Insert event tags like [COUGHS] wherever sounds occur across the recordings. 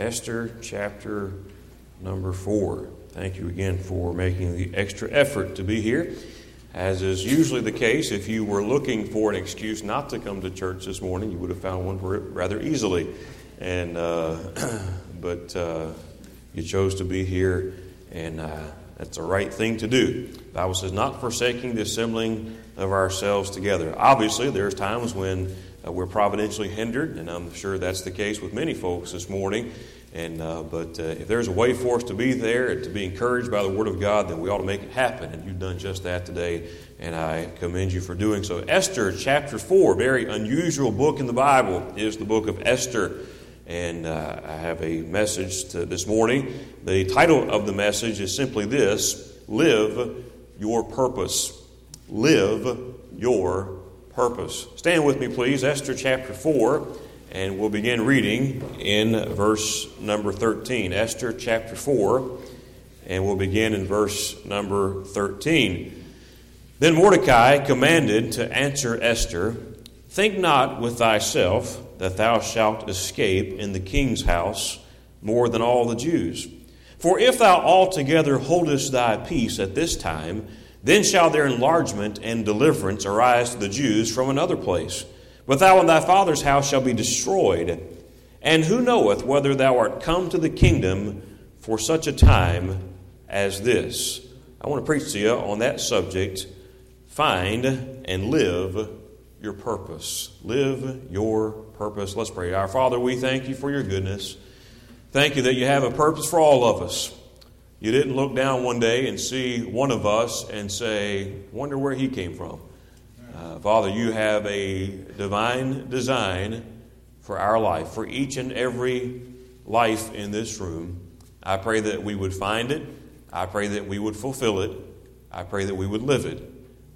Esther chapter number 4. Thank you again for making the extra effort to be here. As is usually the case, if you were looking for an excuse not to come to church this morning, you would have found one rather easily. And uh, [CLEARS THROAT] but uh, you chose to be here, and uh, that's the right thing to do. The Bible says, "Not forsaking the assembling of ourselves together." Obviously, there's times when uh, we're providentially hindered, and I'm sure that's the case with many folks this morning. And uh, but uh, if there's a way for us to be there and to be encouraged by the Word of God, then we ought to make it happen. And you've done just that today, and I commend you for doing so. Esther chapter four, very unusual book in the Bible, is the book of Esther. And uh, I have a message to this morning. The title of the message is simply this: "Live your purpose." Live your purpose. Stand with me, please. Esther chapter four. And we'll begin reading in verse number 13. Esther chapter 4, and we'll begin in verse number 13. Then Mordecai commanded to answer Esther Think not with thyself that thou shalt escape in the king's house more than all the Jews. For if thou altogether holdest thy peace at this time, then shall their enlargement and deliverance arise to the Jews from another place but thou and thy father's house shall be destroyed. And who knoweth whether thou art come to the kingdom for such a time as this? I want to preach to you on that subject. Find and live your purpose. Live your purpose. Let's pray. Our Father, we thank you for your goodness. Thank you that you have a purpose for all of us. You didn't look down one day and see one of us and say, Wonder where he came from. Uh, Father, you have a divine design for our life, for each and every life in this room. I pray that we would find it. I pray that we would fulfill it. I pray that we would live it.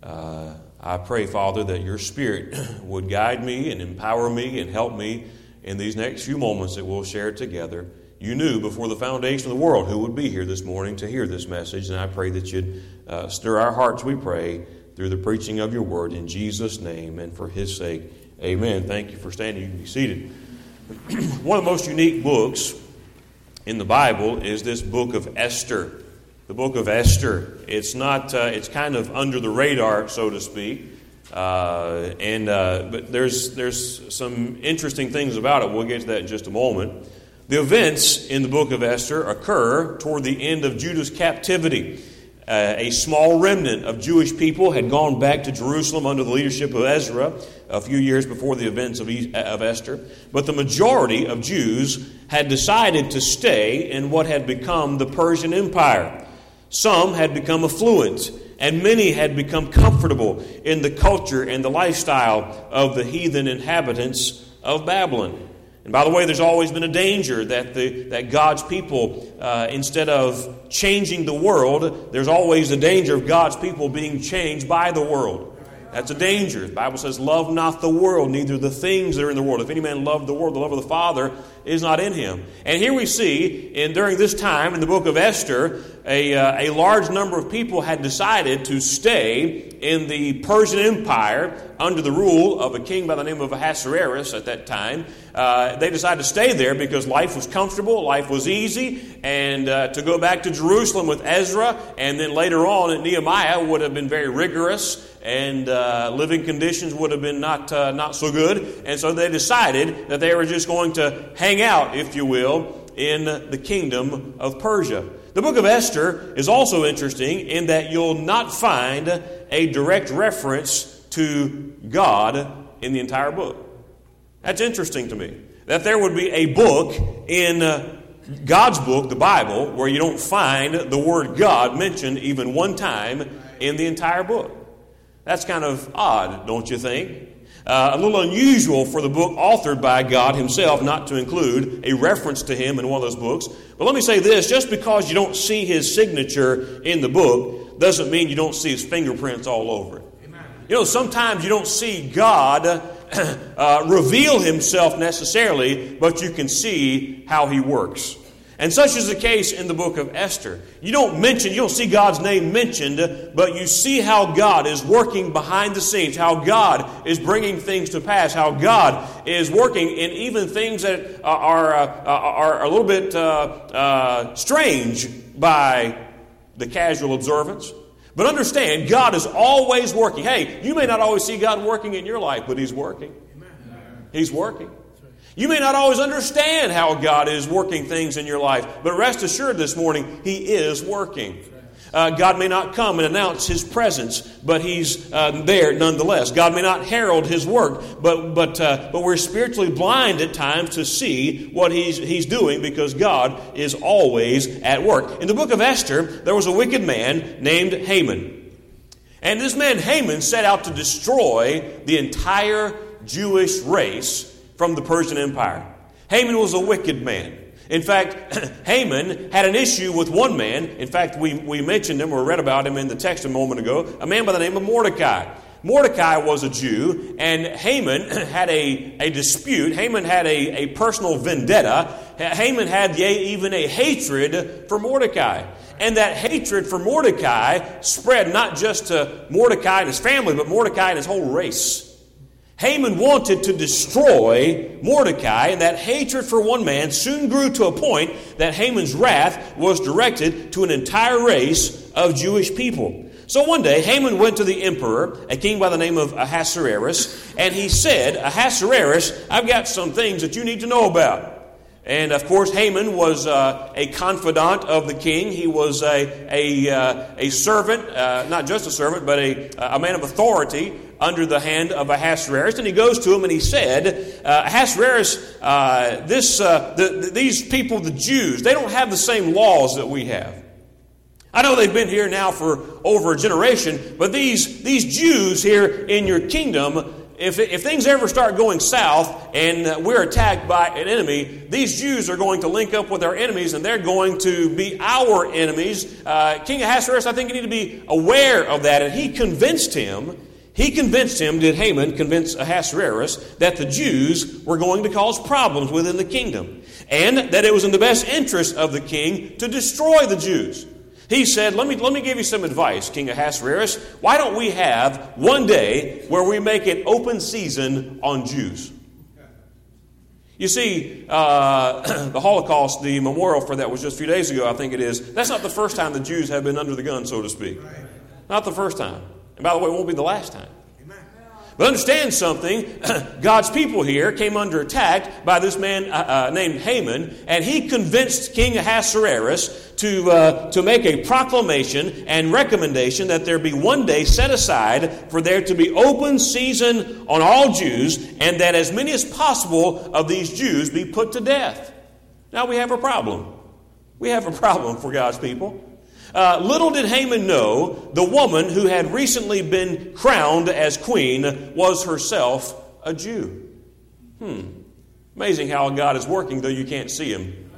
Uh, I pray, Father, that your Spirit [CLEARS THROAT] would guide me and empower me and help me in these next few moments that we'll share together. You knew before the foundation of the world who would be here this morning to hear this message, and I pray that you'd uh, stir our hearts, we pray, through the preaching of your word in Jesus' name and for his sake. Amen. Thank you for standing. You can be seated. [CLEARS THROAT] One of the most unique books in the Bible is this book of Esther. The book of Esther. It's not. Uh, it's kind of under the radar, so to speak. Uh, and uh, but there's there's some interesting things about it. We'll get to that in just a moment. The events in the book of Esther occur toward the end of Judah's captivity. Uh, a small remnant of Jewish people had gone back to Jerusalem under the leadership of Ezra a few years before the events of, of Esther. But the majority of Jews had decided to stay in what had become the Persian Empire. Some had become affluent, and many had become comfortable in the culture and the lifestyle of the heathen inhabitants of Babylon. And by the way, there's always been a danger that, the, that God's people, uh, instead of changing the world, there's always a danger of God's people being changed by the world. That's a danger. The Bible says, Love not the world, neither the things that are in the world. If any man love the world, the love of the Father is not in him. And here we see, in, during this time in the book of Esther, a, uh, a large number of people had decided to stay in the Persian Empire under the rule of a king by the name of Ahasuerus at that time. Uh, they decided to stay there because life was comfortable, life was easy, and uh, to go back to Jerusalem with Ezra and then later on at Nehemiah would have been very rigorous and uh, living conditions would have been not, uh, not so good. And so they decided that they were just going to hang out, if you will, in the kingdom of Persia. The book of Esther is also interesting in that you'll not find a direct reference to God in the entire book. That's interesting to me. That there would be a book in uh, God's book, the Bible, where you don't find the word God mentioned even one time in the entire book. That's kind of odd, don't you think? Uh, a little unusual for the book authored by God Himself not to include a reference to Him in one of those books. But let me say this just because you don't see His signature in the book doesn't mean you don't see His fingerprints all over it. You know, sometimes you don't see God [CLEARS THROAT] uh, reveal Himself necessarily, but you can see how He works. And such is the case in the book of Esther. You don't mention, you don't see God's name mentioned, but you see how God is working behind the scenes, how God is bringing things to pass, how God is working in even things that are, uh, are a little bit uh, uh, strange by the casual observance. But understand, God is always working. Hey, you may not always see God working in your life, but He's working. He's working. You may not always understand how God is working things in your life, but rest assured this morning, He is working. Uh, God may not come and announce His presence, but He's uh, there nonetheless. God may not herald His work, but but uh, but we're spiritually blind at times to see what He's He's doing because God is always at work. In the book of Esther, there was a wicked man named Haman, and this man Haman set out to destroy the entire Jewish race from the Persian Empire. Haman was a wicked man. In fact, [CLEARS THROAT] Haman had an issue with one man. In fact, we, we mentioned him or read about him in the text a moment ago, a man by the name of Mordecai. Mordecai was a Jew, and Haman [CLEARS THROAT] had a, a dispute. Haman had a, a personal vendetta. Haman had even a hatred for Mordecai. And that hatred for Mordecai spread not just to Mordecai and his family, but Mordecai and his whole race. Haman wanted to destroy Mordecai, and that hatred for one man soon grew to a point that Haman's wrath was directed to an entire race of Jewish people. So one day, Haman went to the emperor, a king by the name of Ahasuerus, and he said, Ahasuerus, I've got some things that you need to know about. And of course, Haman was uh, a confidant of the king. He was a, a, uh, a servant, uh, not just a servant, but a, a man of authority under the hand of Ahasuerus. And he goes to him and he said, uh, Ahasuerus, uh, this, uh, the, these people, the Jews, they don't have the same laws that we have. I know they've been here now for over a generation, but these, these Jews here in your kingdom, if, if things ever start going south and we're attacked by an enemy, these Jews are going to link up with our enemies and they're going to be our enemies. Uh, King Ahasuerus, I think you need to be aware of that. And he convinced him, he convinced him, did Haman convince Ahasuerus, that the Jews were going to cause problems within the kingdom and that it was in the best interest of the king to destroy the Jews. He said, let me, let me give you some advice, King Ahasuerus. Why don't we have one day where we make an open season on Jews? You see, uh, [CLEARS THROAT] the Holocaust, the memorial for that was just a few days ago, I think it is. That's not the first time the Jews have been under the gun, so to speak. Not the first time. And by the way, it won't be the last time. But understand something [CLEARS THROAT] God's people here came under attack by this man uh, uh, named Haman, and he convinced King Ahasuerus to, uh, to make a proclamation and recommendation that there be one day set aside for there to be open season on all Jews, and that as many as possible of these Jews be put to death. Now we have a problem. We have a problem for God's people. Uh, little did Haman know the woman who had recently been crowned as queen was herself a Jew. Hmm. Amazing how God is working, though you can't see him.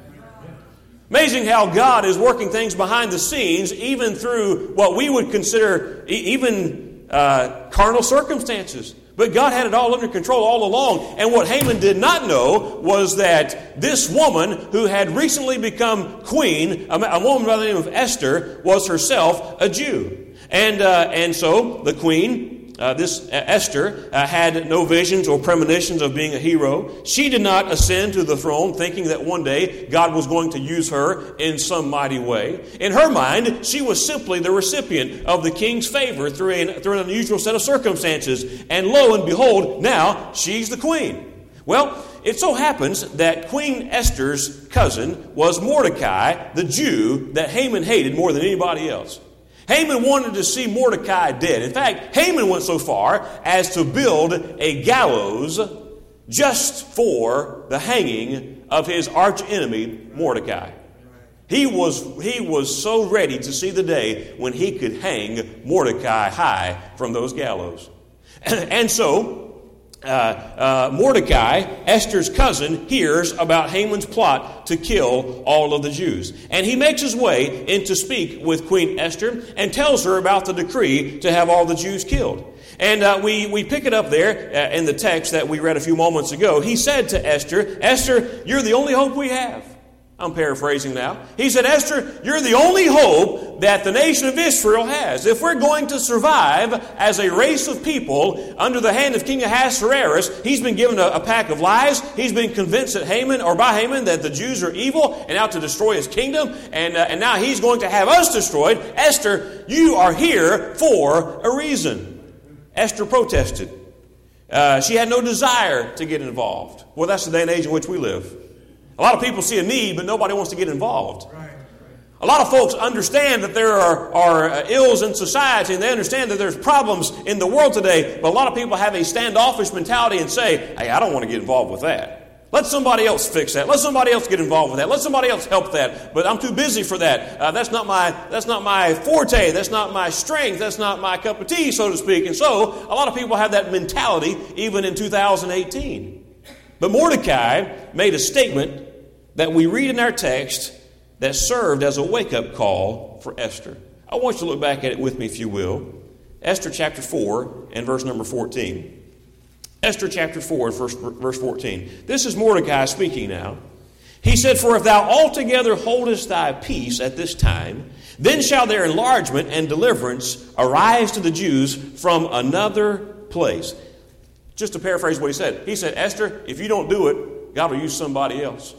Amazing how God is working things behind the scenes, even through what we would consider even uh, carnal circumstances. But God had it all under control all along. And what Haman did not know was that this woman, who had recently become queen, a, woman by the name of Esther, was herself a Jew. And, uh, and so the queen uh, this uh, Esther uh, had no visions or premonitions of being a hero. She did not ascend to the throne thinking that one day God was going to use her in some mighty way. In her mind, she was simply the recipient of the king's favor through an, through an unusual set of circumstances. And lo and behold, now she's the queen. Well, it so happens that Queen Esther's cousin was Mordecai, the Jew that Haman hated more than anybody else. Haman wanted to see Mordecai dead. In fact, Haman went so far as to build a gallows just for the hanging of his archenemy, Mordecai. He was, he was so ready to see the day when he could hang Mordecai high from those gallows. [CLEARS THROAT] and so, uh, uh, Mordecai, Esther's cousin, hears about Haman's plot to kill all of the Jews. And he makes his way in to speak with Queen Esther and tells her about the decree to have all the Jews killed. And uh, we, we pick it up there uh, in the text that we read a few moments ago. He said to Esther, Esther, you're the only hope we have. I'm paraphrasing now. He said, Esther, you're the only hope that the nation of Israel has. If we're going to survive as a race of people under the hand of King Ahasuerus, he's been given a, a pack of lies. He's been convinced that Haman, or by Haman, that the Jews are evil and out to destroy his kingdom. And, uh, and now he's going to have us destroyed. Esther, you are here for a reason. Esther protested. Uh, she had no desire to get involved. Well, that's the day and age in which we live. A lot of people see a need, but nobody wants to get involved. A lot of folks understand that there are, are uh, ills in society and they understand that there's problems in the world today, but a lot of people have a standoffish mentality and say, hey, I don't want to get involved with that. Let somebody else fix that. Let somebody else get involved with that. Let somebody else help that. But I'm too busy for that. Uh, that's not my that's not my forte. That's not my strength. That's not my cup of tea, so to speak. And so a lot of people have that mentality even in 2018. But Mordecai made a statement that we read in our text that served as a wake up call for Esther. I want you to look back at it with me, if you will. Esther chapter 4 and verse number 14. Esther chapter 4 verse, verse 14. This is Mordecai speaking now. He said, For if thou altogether holdest thy peace at this time, then shall their enlargement and deliverance arise to the Jews from another place. Just to paraphrase what he said, he said, Esther, if you don't do it, God will use somebody else.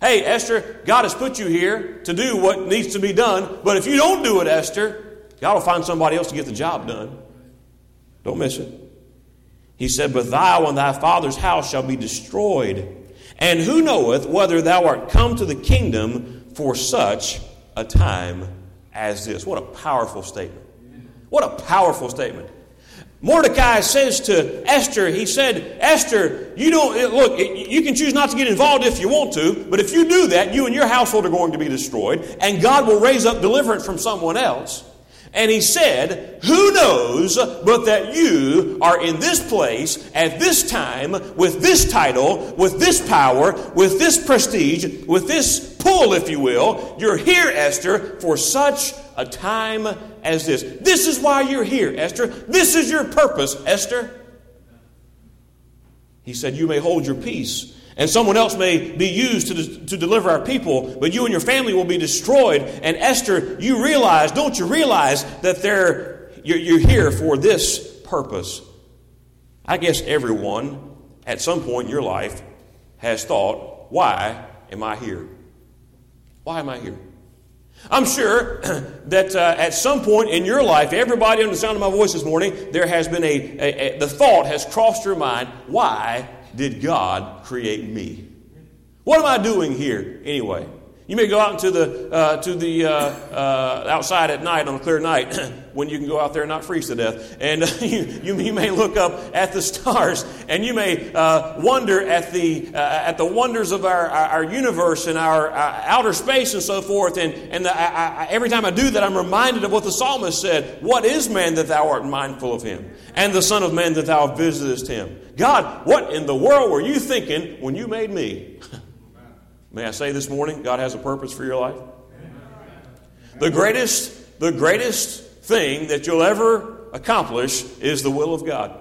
Hey, Esther, God has put you here to do what needs to be done, but if you don't do it, Esther, God will find somebody else to get the job done. Don't miss it. He said, But thou and thy father's house shall be destroyed. And who knoweth whether thou art come to the kingdom for such a time as this? What a powerful statement. What a powerful statement. Mordecai says to Esther, he said, Esther, you don't, eh, look, you can choose not to get involved if you want to, but if you do that, you and your household are going to be destroyed, and God will raise up deliverance from someone else. And he said, Who knows but that you are in this place at this time with this title, with this power, with this prestige, with this pull, if you will. You're here, Esther, for such a time as this. This is why you're here, Esther. This is your purpose, Esther. He said, You may hold your peace. And someone else may be used to, to deliver our people, but you and your family will be destroyed. And Esther, you realize, don't you realize that they're, you're, you're here for this purpose? I guess everyone at some point in your life has thought, why am I here? Why am I here? I'm sure [CLEARS THROAT] that uh, at some point in your life, everybody under the sound of my voice this morning, there has been a, a, a, the thought has crossed your mind, why did God create me? What am I doing here anyway? You may go out into the uh, to the uh, uh, outside at night on a clear night [CLEARS THROAT] when you can go out there and not freeze to death, and [LAUGHS] you, you, may look up at the stars and you may uh, wonder at the uh, at the wonders of our, our, universe and our, uh, outer space and so forth. And and the, I, I, every time I do that, I'm reminded of what the psalmist said: "What is man that thou art mindful of him, and the son of man that thou visitest him?" God, what in the world were you thinking when you made me? [LAUGHS] May I say this morning, God has a purpose for your life? The greatest, the greatest thing that you'll ever accomplish is the will of God.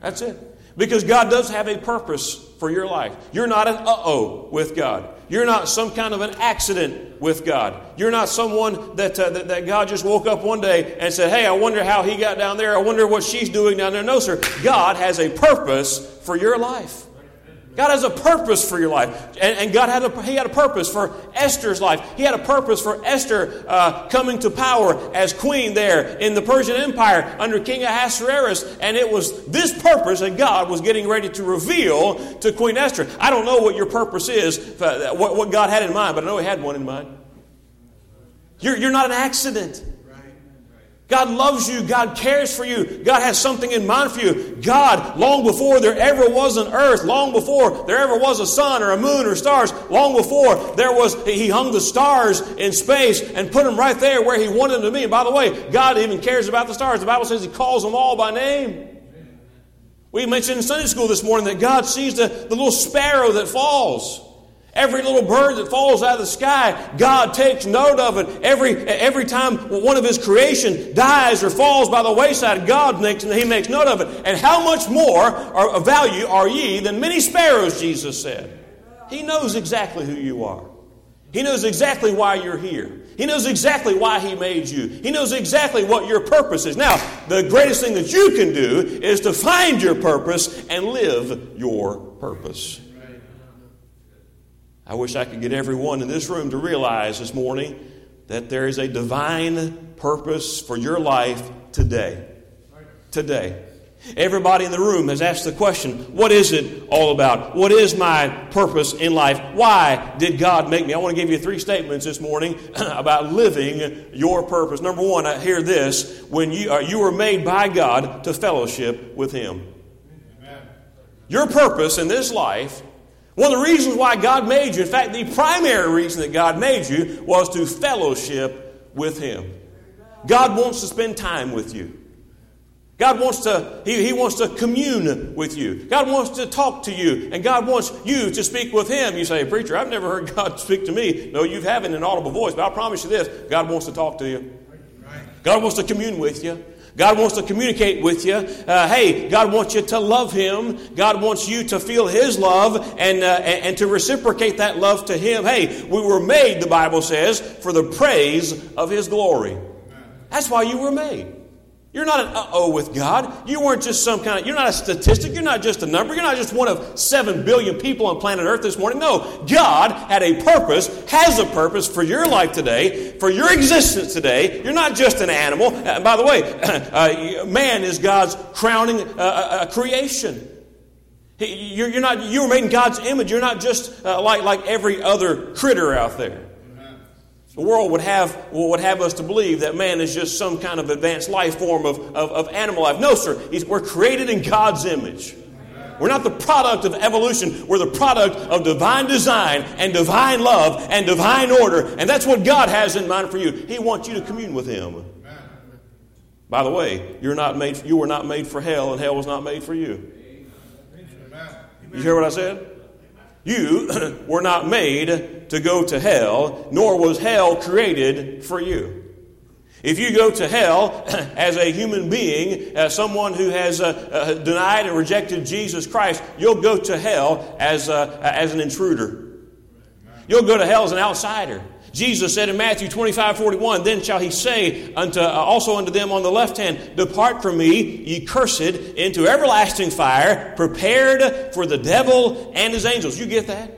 That's it. Because God does have a purpose for your life. You're not an uh oh with God. You're not some kind of an accident with God. You're not someone that, uh, that, that, God just woke up one day and said, Hey, I wonder how he got down there. I wonder what she's doing down there. No, sir. God has a purpose for your life. God has a purpose for your life. And, and, God had a, he had a purpose for Esther's life. He had a purpose for Esther uh, coming to power as queen there in the Persian Empire under King Ahasuerus. And it was this purpose that God was getting ready to reveal to Queen Esther. I don't know what your purpose is, uh, what, what God had in mind, but I know He had one in mind. You're, you're not an accident. God loves you. God cares for you. God has something in mind for you. God, long before there ever was an earth, long before there ever was a sun or a moon or stars, long before there was, He hung the stars in space and put them right there where He wanted them to be. And by the way, God even cares about the stars. The Bible says He calls them all by name. We mentioned in Sunday school this morning that God sees the, the little sparrow that falls. Every little bird that falls out of the sky, God takes note of it. Every, every time one of His creation dies or falls by the wayside, God makes, He makes note of it. And how much more of value are ye than many sparrows, Jesus said. He knows exactly who you are. He knows exactly why you're here. He knows exactly why He made you. He knows exactly what your purpose is. Now, the greatest thing that you can do is to find your purpose and live your purpose. I wish I could get everyone in this room to realize this morning that there is a divine purpose for your life today. Today. Everybody in the room has asked the question what is it all about? What is my purpose in life? Why did God make me? I want to give you three statements this morning [CLEARS THROAT] about living your purpose. Number one, I hear this when you, uh, you were made by God to fellowship with Him. Amen. Your purpose in this life, one of the reasons why God made you, in fact, the primary reason that God made you, was to fellowship with Him. God wants to spend time with you. God wants to, he, he wants to commune with you. God wants to talk to you, and God wants you to speak with Him. You say, Preacher, I've never heard [LAUGHS] God speak to me. No, you haven't in an audible voice, but I promise you this God wants to talk to you. God wants to commune with you. God wants to communicate with you. Uh, hey, God wants you to love Him. God wants you to feel His love and, uh, and to reciprocate that love to Him. Hey, we were made, the Bible says, for the praise of His glory. That's why you were made. You're not an uh oh with God. You weren't just some kind of, you're not a statistic. You're not just a number. You're not just one of seven billion people on planet Earth this morning. No, God had a purpose, has a purpose for your life today, for your existence today. You're not just an animal. Uh, by the way, [CLEARS THROAT] uh, man is God's crowning uh, uh, uh creation. You're, you're, not, you were made in God's image. You're not just like, like every other critter out there. The world would have, would have us to believe that man is just some kind of advanced life form of, of, of animal life. No, sir. We're created in God's image. We're not the product of evolution. We're the product of divine design and divine love and divine order. And that's what God has in mind for you. He wants you to commune with Him. By the way, you're not made, you were not made for hell, and hell was not made for you. You hear what I said? You [CLEARS THROAT] were not made to go to hell, nor was hell created for you. If you go to hell [CLEARS THROAT] as a human being, as someone who has uh, uh, denied and rejected Jesus Christ, you'll go to hell as, uh, as an intruder. You'll go to hell as an outsider. Jesus said in Matthew 25, 41, Then shall he say unto, uh, also unto them on the left hand, Depart from me, ye cursed, into everlasting fire, prepared for the devil and his angels. You get that?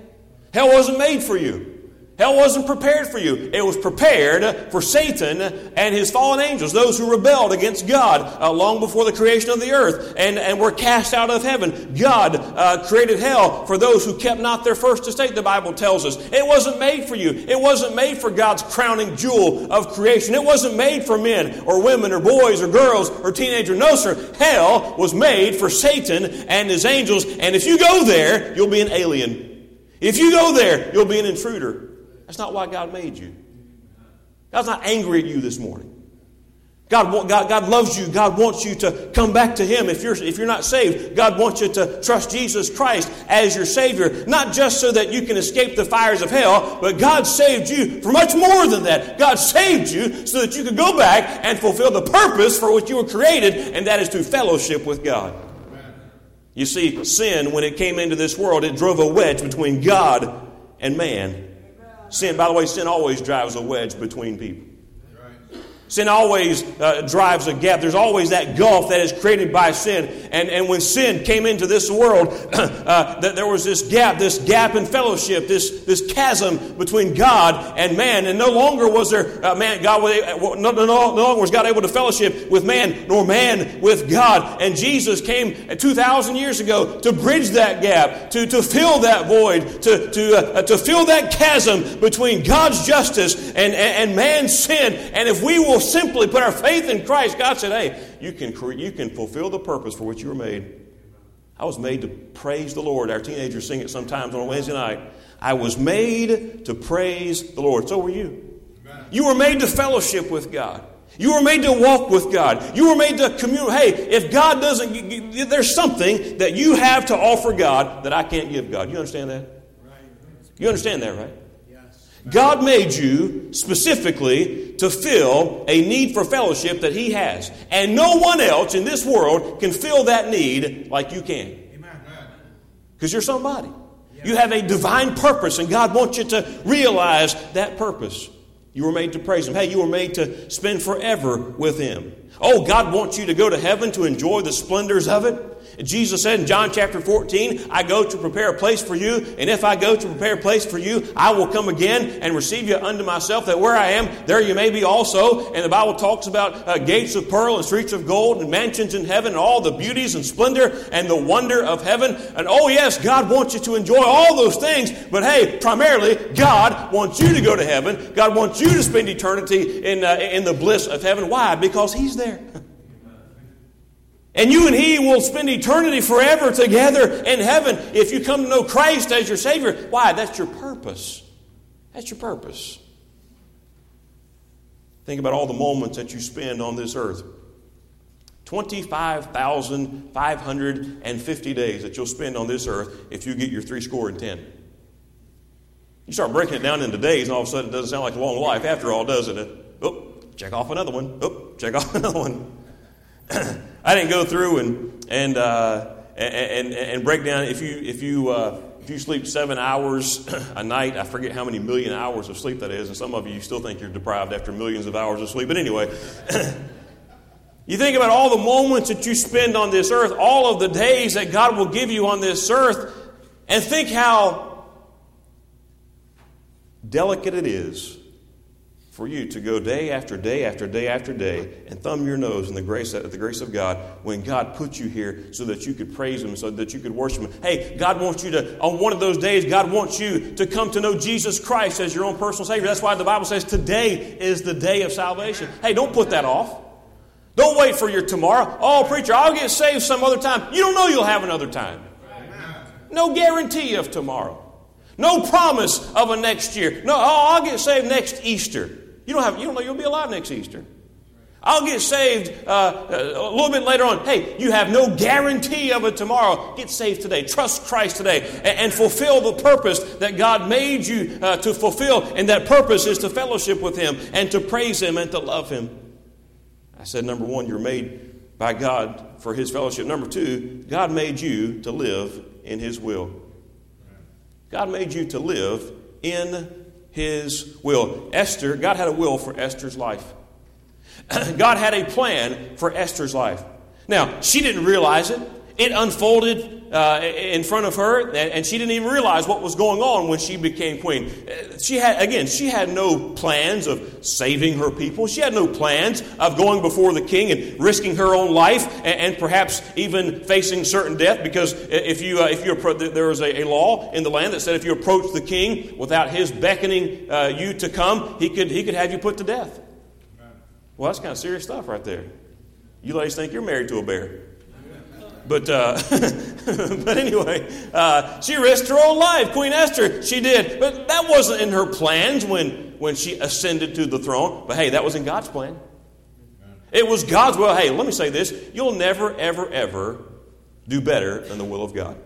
Hell wasn't made for you. Hell wasn't prepared for you. It was prepared for Satan and his fallen angels, those who rebelled against God uh, long before the creation of the earth and, and were cast out of heaven. God uh, created hell for those who kept not their first estate, the Bible tells us. It wasn't made for you. It wasn't made for God's crowning jewel of creation. It wasn't made for men or women or boys or girls or teenagers. No, sir. Hell was made for Satan and his angels. And if you go there, you'll be an alien. If you go there, you'll be an intruder. That's not why God made you. God's not angry at you this morning. God, God, God loves you. God wants you to come back to Him. If you're, if you're not saved, God wants you to trust Jesus Christ as your Savior, not just so that you can escape the fires of hell, but God saved you for much more than that. God saved you so that you could go back and fulfill the purpose for which you were created, and that is to fellowship with God. You see, sin, when it came into this world, it drove a wedge between God and man. Sin, by the way, sin always drives a wedge between people. Sin always uh, drives a gap. There's always that gulf that is created by sin. And, and when sin came into this world, [CLEARS THROAT] uh, there was this gap, this gap in fellowship, this, this chasm between God and man. And no longer was there, uh, man, God, no, no, no longer was God able to fellowship with man, nor man with God. And Jesus came 2,000 years ago to bridge that gap, to, to fill that void, to, to, uh, to fill that chasm between God's justice and, and, and man's sin. And if we will will simply put our faith in Christ, God said, hey, you can, you can fulfill the purpose for which you were made. I was made to praise the Lord. Our teenagers sing it sometimes on a Wednesday night. I was made to praise the Lord. So were you. You were made to fellowship with God. You were made to walk with God. You were made to commune. Hey, if God doesn't, there's something that you have to offer God that I can't give God. You understand that? You understand that, right? God made you specifically to fill a need for fellowship that He has. And no one else in this world can fill that need like you can. Because you're somebody. You have a divine purpose, and God wants you to realize that purpose. You were made to praise Him. Hey, you were made to spend forever with Him. Oh, God wants you to go to heaven to enjoy the splendors of it. Jesus said in John chapter 14, I go to prepare a place for you, and if I go to prepare a place for you, I will come again and receive you unto myself, that where I am, there you may be also. And the Bible talks about uh, gates of pearl and streets of gold and mansions in heaven and all the beauties and splendor and the wonder of heaven. And oh, yes, God wants you to enjoy all those things, but hey, primarily, God wants you to go to heaven. God wants you to spend eternity in, uh, in the bliss of heaven. Why? Because He's there. [LAUGHS] And you and he will spend eternity forever together in heaven if you come to know Christ as your Savior. Why? That's your purpose. That's your purpose. Think about all the moments that you spend on this earth. 25,550 days that you'll spend on this earth if you get your three score and ten. You start breaking it down into days, and all of a sudden it doesn't sound like a long life after all, doesn't it? Oh, check off another one. Oh, check off [LAUGHS] another one. [CLEARS THROAT] I didn't go through and and, uh, and and break down if you if you uh, if you sleep seven hours [CLEARS THROAT] a night. I forget how many million hours of sleep that is, and some of you still think you're deprived after millions of hours of sleep. But anyway. [CLEARS THROAT] You think about all the moments that you spend on this earth, all of the days that God will give you on this earth, and think how delicate it is for you to go day after day after day after day and thumb your nose in the grace, the grace of God when God put you here so that you could praise Him, so that you could worship Him. Hey, God wants you to, on one of those days, God wants you to come to know Jesus Christ as your own personal Savior. That's why the Bible says today is the day of salvation. Hey, don't put that off. Don't wait for your tomorrow. Oh, preacher, I'll get saved some other time. You don't know you'll have another time. No guarantee of tomorrow. No promise of a next year. No, oh, I'll get saved next Easter. You don't have. You don't know you'll be alive next Easter. I'll get saved uh, uh, a little bit later on. Hey, you have no guarantee of it tomorrow. Get saved today. Trust Christ today and, and fulfill the purpose that God made you uh, to fulfill. And that purpose is to fellowship with Him and to praise Him and to love Him. I said, number one, you're made by God for His fellowship. Number two, God made you to live in His will. God made you to live in his will. Esther, God had a will for Esther's life. [CLEARS THROAT] God had a plan for Esther's life. Now, she didn't realize it. It unfolded uh, in front of her, and she didn't even realize what was going on when she became queen. She had, again, she had no plans of saving her people. She had no plans of going before the king and risking her own life, and, and perhaps even facing certain death. Because if you, uh, if you there was a, a, law in the land that said if you approach the king without his beckoning uh, you to come, he could he could have you put to death. Well, that's kind of serious stuff right there. You ladies think you're married to a bear. But, uh, [LAUGHS] but anyway, uh, she risked her own life. Queen Esther, she did. But that wasn't in her plans when, when she ascended to the throne. But hey, that was in God's plan. It was God's will. Hey, let me say this you'll never, ever, ever do better than the will of God.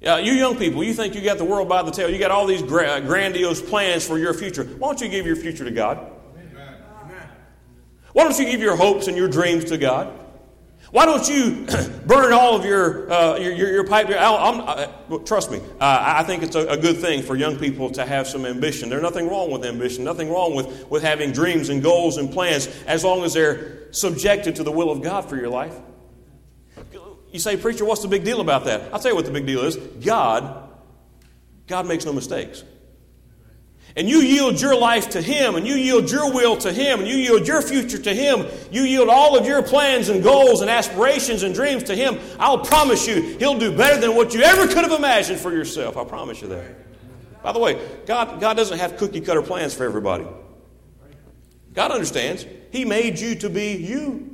Yeah, you young people, you think you got the world by the tail. You got all these gra- grandiose plans for your future. Why don't you give your future to God? Why don't you give your hopes and your dreams to God? Why don't you [CLEARS THROAT] burn all of your, uh, your, your, your, pipe? I, trust me, uh, I think it's a, a, good thing for young people to have some ambition. There's nothing wrong with ambition, nothing wrong with, with having dreams and goals and plans as long as they're subjected to the will of God for your life. You say, Preacher, what's the big deal about that? I'll tell you what the big deal is God, God makes no mistakes and you yield your life to Him, and you yield your will to Him, and you yield your future to Him, you yield all of your plans and goals and aspirations and dreams to Him, I'll promise you, He'll do better than what you ever could have imagined for yourself. I promise you that. By the way, God, God doesn't have cookie cutter plans for everybody. God understands. He made you to be you.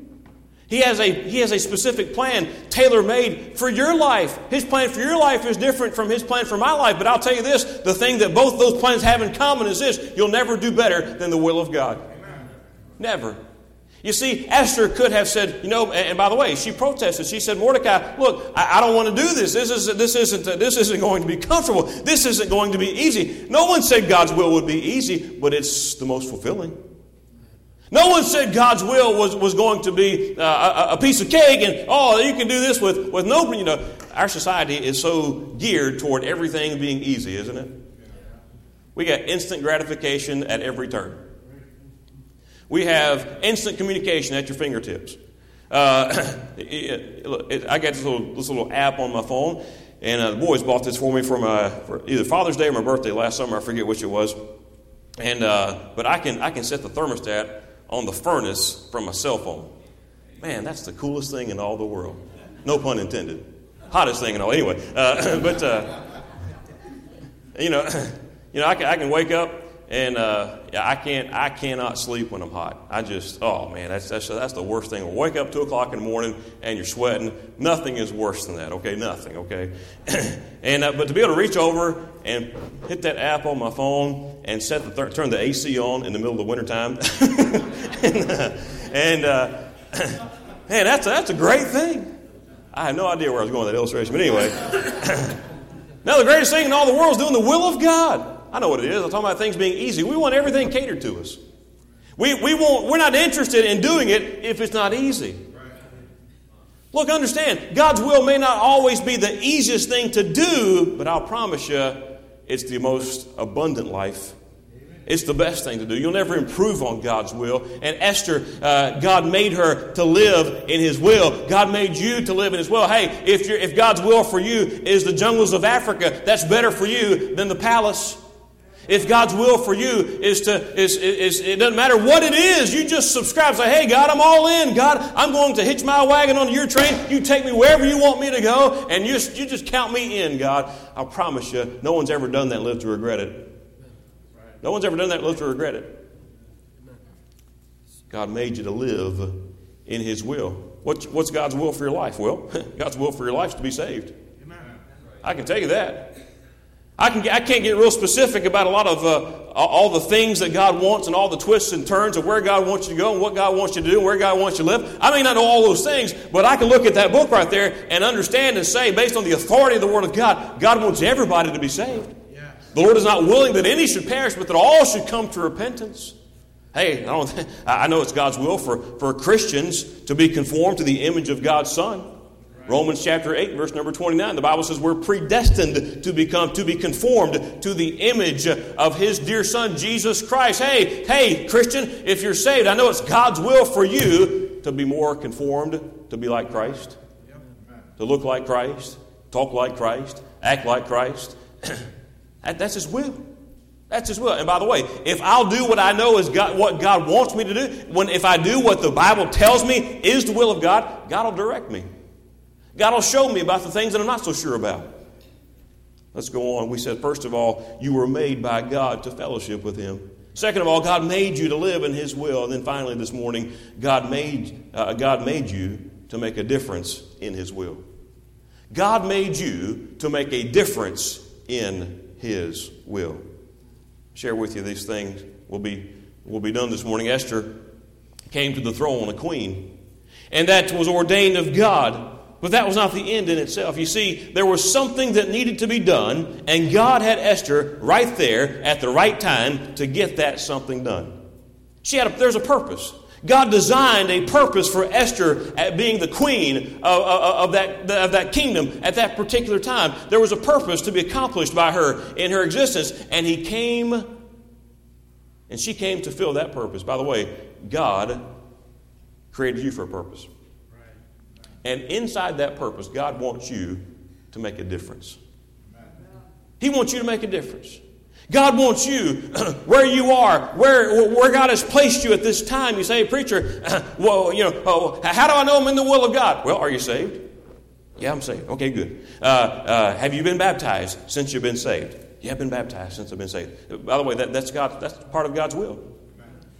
He has a, he has a specific plan tailor made for your life. His plan for your life is different from his plan for my life. But I'll tell you this the thing that both those plans have in common is this you'll never do better than the will of God. Amen. Never. You see, Esther could have said, you know, and by the way, she protested. She said, Mordecai, look, I, I don't want to do this. This, is, this, isn't, this isn't going to be comfortable. This isn't going to be easy. No one said God's will would be easy, but it's the most fulfilling. No one said God's will was, was going to be uh, a, a, piece of cake and, oh, you can do this with, with no, you know. Our society is so geared toward everything being easy, isn't it? We got instant gratification at every turn. We have instant communication at your fingertips. Uh, [COUGHS] I got this little, this little app on my phone, and uh, the boys bought this for me for, my, for either Father's Day or my birthday last summer. I forget which it was. And, uh, but I can, I can set the thermostat on the furnace from my cell phone. Man, that's the coolest thing in all the world. No pun intended. Hottest thing in all. Anyway, uh, [LAUGHS] but uh, you know, [LAUGHS] you know, I can, I can wake up and uh, I can't, I cannot sleep when I'm hot. I just, oh man, that's that's that's the worst thing. Wake up two o'clock in the morning and you're sweating. Nothing is worse than that. Okay, nothing. Okay, [CLEARS THROAT] and uh, but to be able to reach over and hit that app on my phone and set the th- turn the AC on in the middle of the wintertime, [LAUGHS] and, uh, and uh, [CLEARS THROAT] man, that's a, that's a great thing. I have no idea where I was going with that illustration, but anyway. [CLEARS THROAT] now the greatest thing in all the world is doing the will of God. I know what it is. I'm talking about things being easy. We want everything catered to us. We, we won't, we're not interested in doing it if it's not easy. Look, understand, God's will may not always be the easiest thing to do, but I'll promise you, it's the most abundant life. It's the best thing to do. You'll never improve on God's will. And Esther, uh, God made her to live in His will. God made you to live in His will. Hey, if, if God's will for you is the jungles of Africa, that's better for you than the palace. If God's will for you is to, is, is, it doesn't matter what it is, you just subscribe. Say, hey, God, I'm all in. God, I'm going to hitch my wagon onto your train. You take me wherever you want me to go, and you you just count me in, God. I promise you, no one's ever done that lived to regret it. No one's ever done that lived to regret it. God made you to live in His will. What's, what's God's will for your life? Well, [LAUGHS] God's will for your life is to be saved. I can tell you that. I, can, I can't get real specific about a lot of uh, all the things that God wants and all the twists and turns of where God wants you to go and what God wants you to do and where God wants you to live. I may not know all those things, but I can look at that book right there and understand and say, based on the authority of the Word of God, God wants everybody to be saved. The Lord is not willing that any should perish, but that all should come to repentance. Hey, I, don't, [LAUGHS] I know it's God's will for, for Christians to be conformed to the image of God's Son. Romans chapter 8, verse number 29, the Bible says we're predestined to become, to be conformed to the image of his dear son, Jesus Christ. Hey, hey, Christian, if you're saved, I know it's God's will for you to be more conformed, to be like Christ, to look like Christ, talk like Christ, act like Christ. [CLEARS THROAT] that, that's his will. That's his will. And by the way, if I'll do what I know is God, what God wants me to do, when if I do what the Bible tells me is the will of God, God will direct me. God will show me about the things that I'm not so sure about. Let's go on. We said, first of all, you were made by God to fellowship with Him. Second of all, God made you to live in His will. And then finally, this morning, God made, uh, God made you to make a difference in His will. God made you to make a difference in His will. Share with you these things. Will be will be done this morning. Esther came to the throne, a queen, and that was ordained of God but that was not the end in itself. You see, there was something that needed to be done, and God had Esther right there at the right time to get that something done. She had a, there's a purpose. God designed a purpose for Esther at being the queen of, of, of, that, of that kingdom at that particular time. There was a purpose to be accomplished by her in her existence, and he came, and she came to fill that purpose. By the way, God created you for a purpose. And inside that purpose, God wants you to make a difference. He wants you to make a difference. God wants you [CLEARS THROAT] where you are, where, where God has placed you at this time. You say, preacher, [CLEARS THROAT] well, you know, oh, how do I know I'm in the will of God? Well, are you saved? Yeah, I'm saved. Okay, good. Uh, uh, have you been baptized since you've been saved? Yeah, I've been baptized since I've been saved. By the way, that, that's God. That's part of God's will.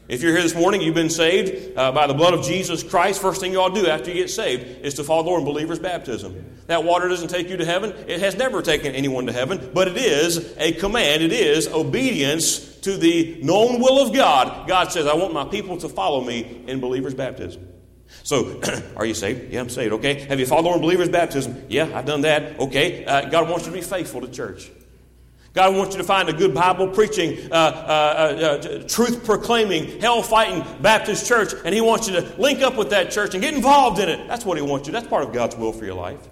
If you're here this morning, you've been saved uh, by the blood of Jesus Christ, first thing you ought to do after you get saved is to follow Lord in believer's baptism. That water doesn't take you to heaven. It has never taken anyone to heaven, but it is a command. It is obedience to the known will of God. God says, I want my people to follow me in believer's baptism. So, [CLEARS THROAT] are you saved? Yeah, I'm saved. Okay. Have you followed Lord in believer's baptism? Yeah, I've done that. Okay. Uh, God wants you to be faithful to church. God wants you to find a good Bible preaching, uh, uh, uh, truth proclaiming, hell fighting Baptist church, and He wants you to link up with that church and get involved in it. That's what He wants you. That's part of God's will for your life.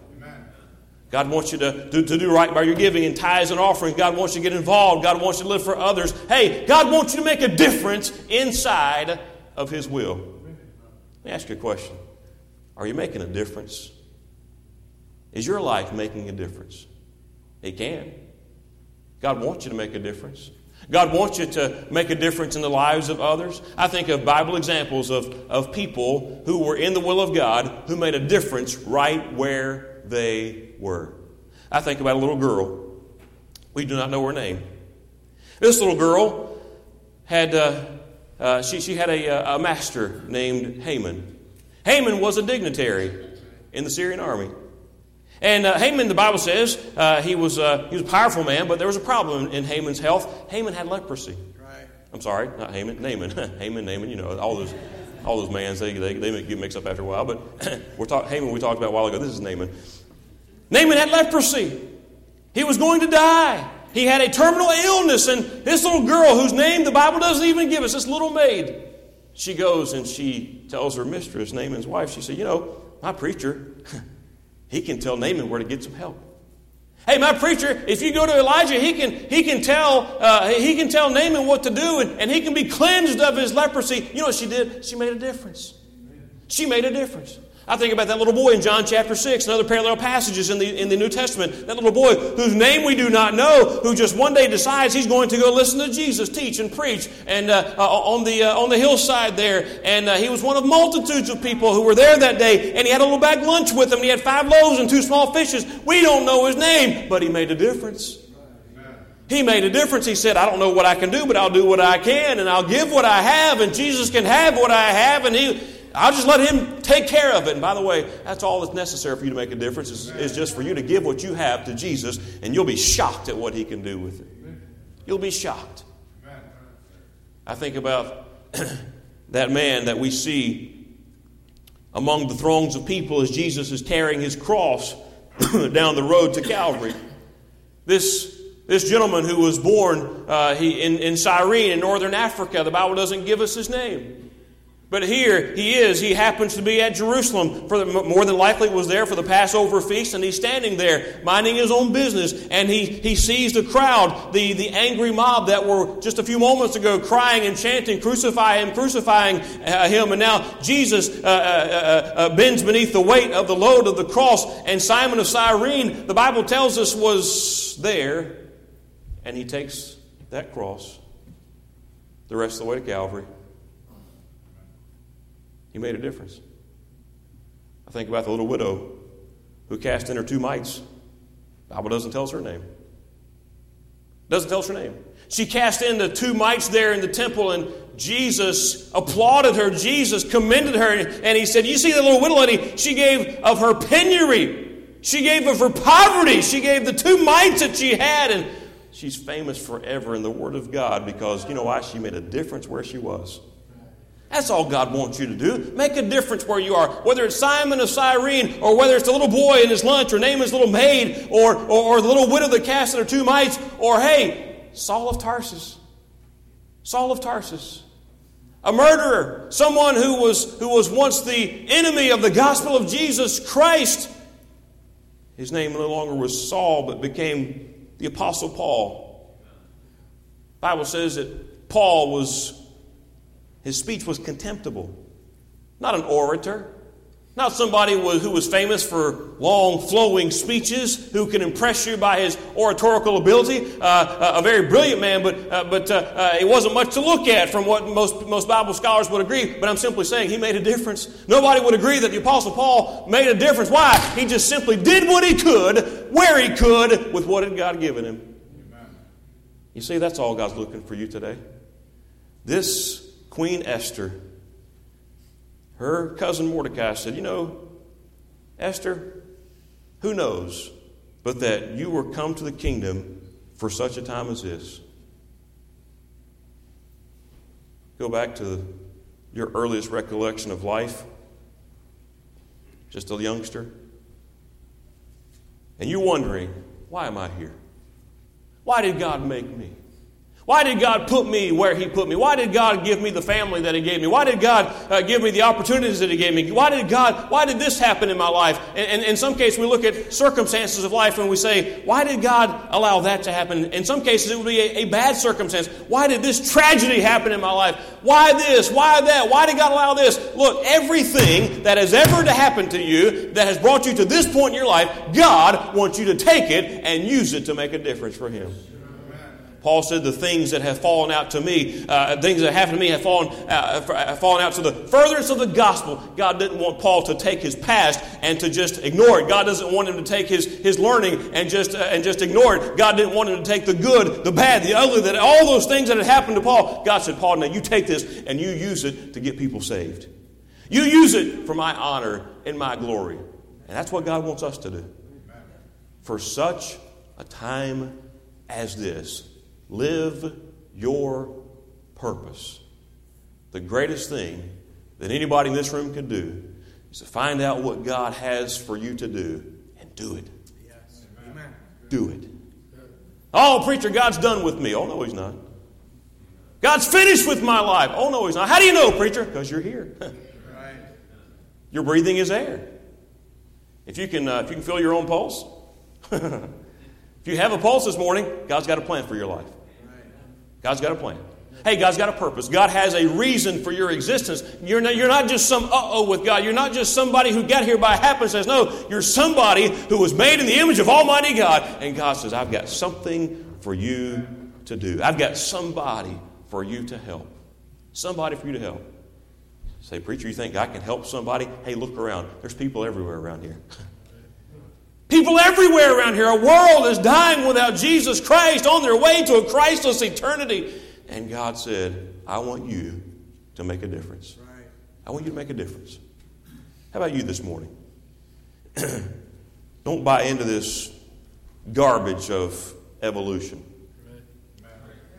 God wants you to, to, to, do right by your giving and tithes and offerings. God wants you to get involved. God wants you to live for others. Hey, God wants you to make a difference inside of His will. Let me ask you a question Are you making a difference? Is your life making a difference? It can. God wants you to make a difference. God wants you to make a difference in the lives of others. I think of Bible examples of, of people who were in the will of God who made a difference right where they were. I think about a little girl. We do not know her name. This little girl had, uh, uh, she, she had a, uh, a master named Haman. Haman was a dignitary in the Syrian army. And uh, Haman, the Bible says, uh, he, was, uh, he was a powerful man, but there was a problem in Haman's health. Haman had leprosy. Right. I'm sorry, not Haman, Naaman. [LAUGHS] Haman, Naaman, you know, all those, all those mans, they, they, they get mixed up after a while. But [CLEARS THROAT] we're talk, Haman we talked about a while ago. This is Naaman. Naaman had leprosy. He was going to die. He had a terminal illness, and this little girl, whose name the Bible doesn't even give us, this little maid, she goes and she tells her mistress, Naaman's wife, she said, You know, my preacher, [LAUGHS] he can tell Naaman where to get some help. Hey, my preacher, if you go to Elijah, he can, he can, tell, uh, he can tell Naaman what to do and, and he can be cleansed of his leprosy. You know what she did? She made a difference. She made a difference. I think about that little boy in John chapter 6 and other parallel passages in the, in the New Testament. That little boy whose name we do not know, who just one day decides he's going to go listen to Jesus teach and preach and uh, uh, on, the, uh, on the hillside there. And uh, he was one of multitudes of people who were there that day. And he had a little bag lunch with him. He had five loaves and two small fishes. We don't know his name, but he made a difference. He made a difference. He said, I don't know what I can do, but I'll do what I can, and I'll give what I have, and Jesus can have what I have, and he, I'll just let Him take care of it. And by the way, that's all that's necessary for you to make a difference is, is just for you to give what you have to Jesus, and you'll be shocked at what He can do with it. You'll be shocked. I think about [CLEARS THROAT] that man that we see among the throngs of people as Jesus is carrying his cross [CLEARS THROAT] down the road to Calvary. This, this gentleman who was born uh, he, in, in Cyrene in northern Africa, the Bible doesn't give us his name. But here he is. He happens to be at Jerusalem. For the, more than likely was there for the Passover feast, and he's standing there minding his own business. And he, he sees the crowd, the, the angry mob that were just a few moments ago crying and chanting, "Crucify him! Crucifying uh, him!" And now Jesus uh, uh, uh, uh, bends beneath the weight of the load of the cross. And Simon of Cyrene, the Bible tells us, was there, and he takes that cross the rest of the way to Calvary. He made a difference. I think about the little widow who cast in her two mites. Bible doesn't tell us her name. Doesn't tell us her name. She cast in the two mites there in the temple, and Jesus applauded her. Jesus commended her, and he said, You see the little widow lady? She gave of her penury. She gave of her poverty. She gave the two mites that she had, and she's famous forever in the Word of God because you know why? She made a difference where she was. That's all God wants you to do. Make a difference where you are. Whether it's Simon of Cyrene, or whether it's the little boy in his lunch, or Naaman's little maid, or, or, or the little widow that cast in her two mites, or hey, Saul of Tarsus. Saul of Tarsus. A murderer, someone who was, who was once the enemy of the gospel of Jesus Christ. His name no longer was Saul, but became the Apostle Paul. The Bible says that Paul was his speech was contemptible. Not an orator, not somebody who was famous for long, flowing speeches, who can impress you by his oratorical ability. Uh, a very brilliant man, but, uh, but uh, uh, it wasn't much to look at from what most, most Bible scholars would agree. But I'm simply saying he made a difference. Nobody would agree that the Apostle Paul made a difference. Why? He just simply did what he could, where he could, with what had God given him. Amen. You see, that's all God's looking for you today. This Queen Esther, her cousin Mordecai said, You know, Esther, who knows but that you were come to the kingdom for such a time as this? Go back to your earliest recollection of life, just a youngster, and you're wondering, why am I here? Why did God make me? Why did God put me where He put me? Why did God give me the family that He gave me? Why did God uh, give me the opportunities that He gave me? Why did God, why did this happen in my life? And, and in some cases, we look at circumstances of life and we say, why did God allow that to happen? In some cases, it would be a, a bad circumstance. Why did this tragedy happen in my life? Why this? Why that? Why did God allow this? Look, everything that has ever to happen to you that has brought you to this point in your life, God wants you to take it and use it to make a difference for Him. Paul said, The things that have fallen out to me, uh, things that happened to me have fallen, uh, have fallen out to the furtherance of the gospel. God didn't want Paul to take his past and to just ignore it. God doesn't want him to take his, his learning and just, uh, and just ignore it. God didn't want him to take the good, the bad, the ugly, that all those things that had happened to Paul. God said, Paul, now you take this and you use it to get people saved. You use it for my honor and my glory. And that's what God wants us to do. For such a time as this, Live your purpose. The greatest thing that anybody in this room can do is to find out what God has for you to do and do it. Yes. Amen. Do it. Oh, preacher, God's done with me. Oh, no, He's not. God's finished with my life. Oh, no, He's not. How do you know, preacher? Because you're here. [LAUGHS] right. You're breathing His air. If you can, uh, if you can feel your own pulse, [LAUGHS] if you have a pulse this morning, God's got a plan for your life. God's got a plan. Hey, God's got a purpose. God has a reason for your existence. You're not, you're not just some uh oh with God. You're not just somebody who got here by happenstance. No, you're somebody who was made in the image of Almighty God. And God says, I've got something for you to do. I've got somebody for you to help. Somebody for you to help. Say, preacher, you think I can help somebody? Hey, look around. There's people everywhere around here. [LAUGHS] People everywhere around here. Our world is dying without Jesus Christ on their way to a Christless eternity. And God said, I want you to make a difference. I want you to make a difference. How about you this morning? [CLEARS THROAT] Don't buy into this garbage of evolution.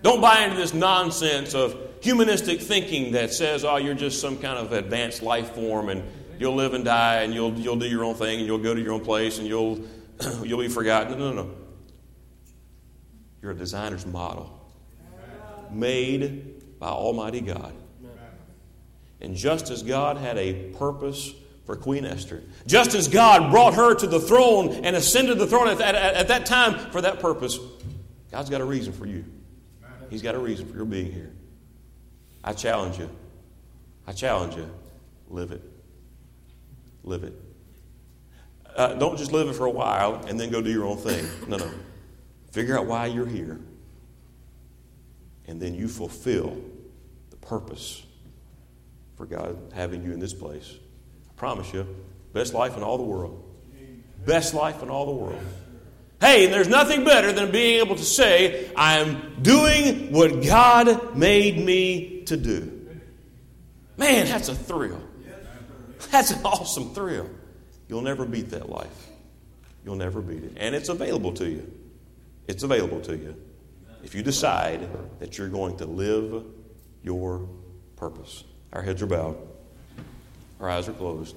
Don't buy into this nonsense of humanistic thinking that says, oh, you're just some kind of advanced life form and you'll live and die and you'll, you'll do your own thing and you'll go to your own place and you'll, [CLEARS THROAT] you'll be forgotten. No, no, no. You're a designer's model made by Almighty God. And just as God had a purpose for Queen Esther, just as God brought her to the throne and ascended the throne at, at, at that time for that purpose, God's got a reason for you. He's got a reason for your being here. I challenge you. I challenge you. Live it live it. Uh, don't just live it for a while and then go do your own thing. No, no. Figure out why you're here. And then you fulfill the purpose for God having you in this place. I promise you, best life in all the world. Best life in all the world. Hey, and there's nothing better than being able to say, I'm doing what God made me to do. Man, that's a thrill. [LAUGHS] That's an awesome thrill. You'll never beat that life. You'll never beat it. And it's available to you. It's available to you. If you decide that you're going to live your purpose. Our heads are bowed, our eyes are closed.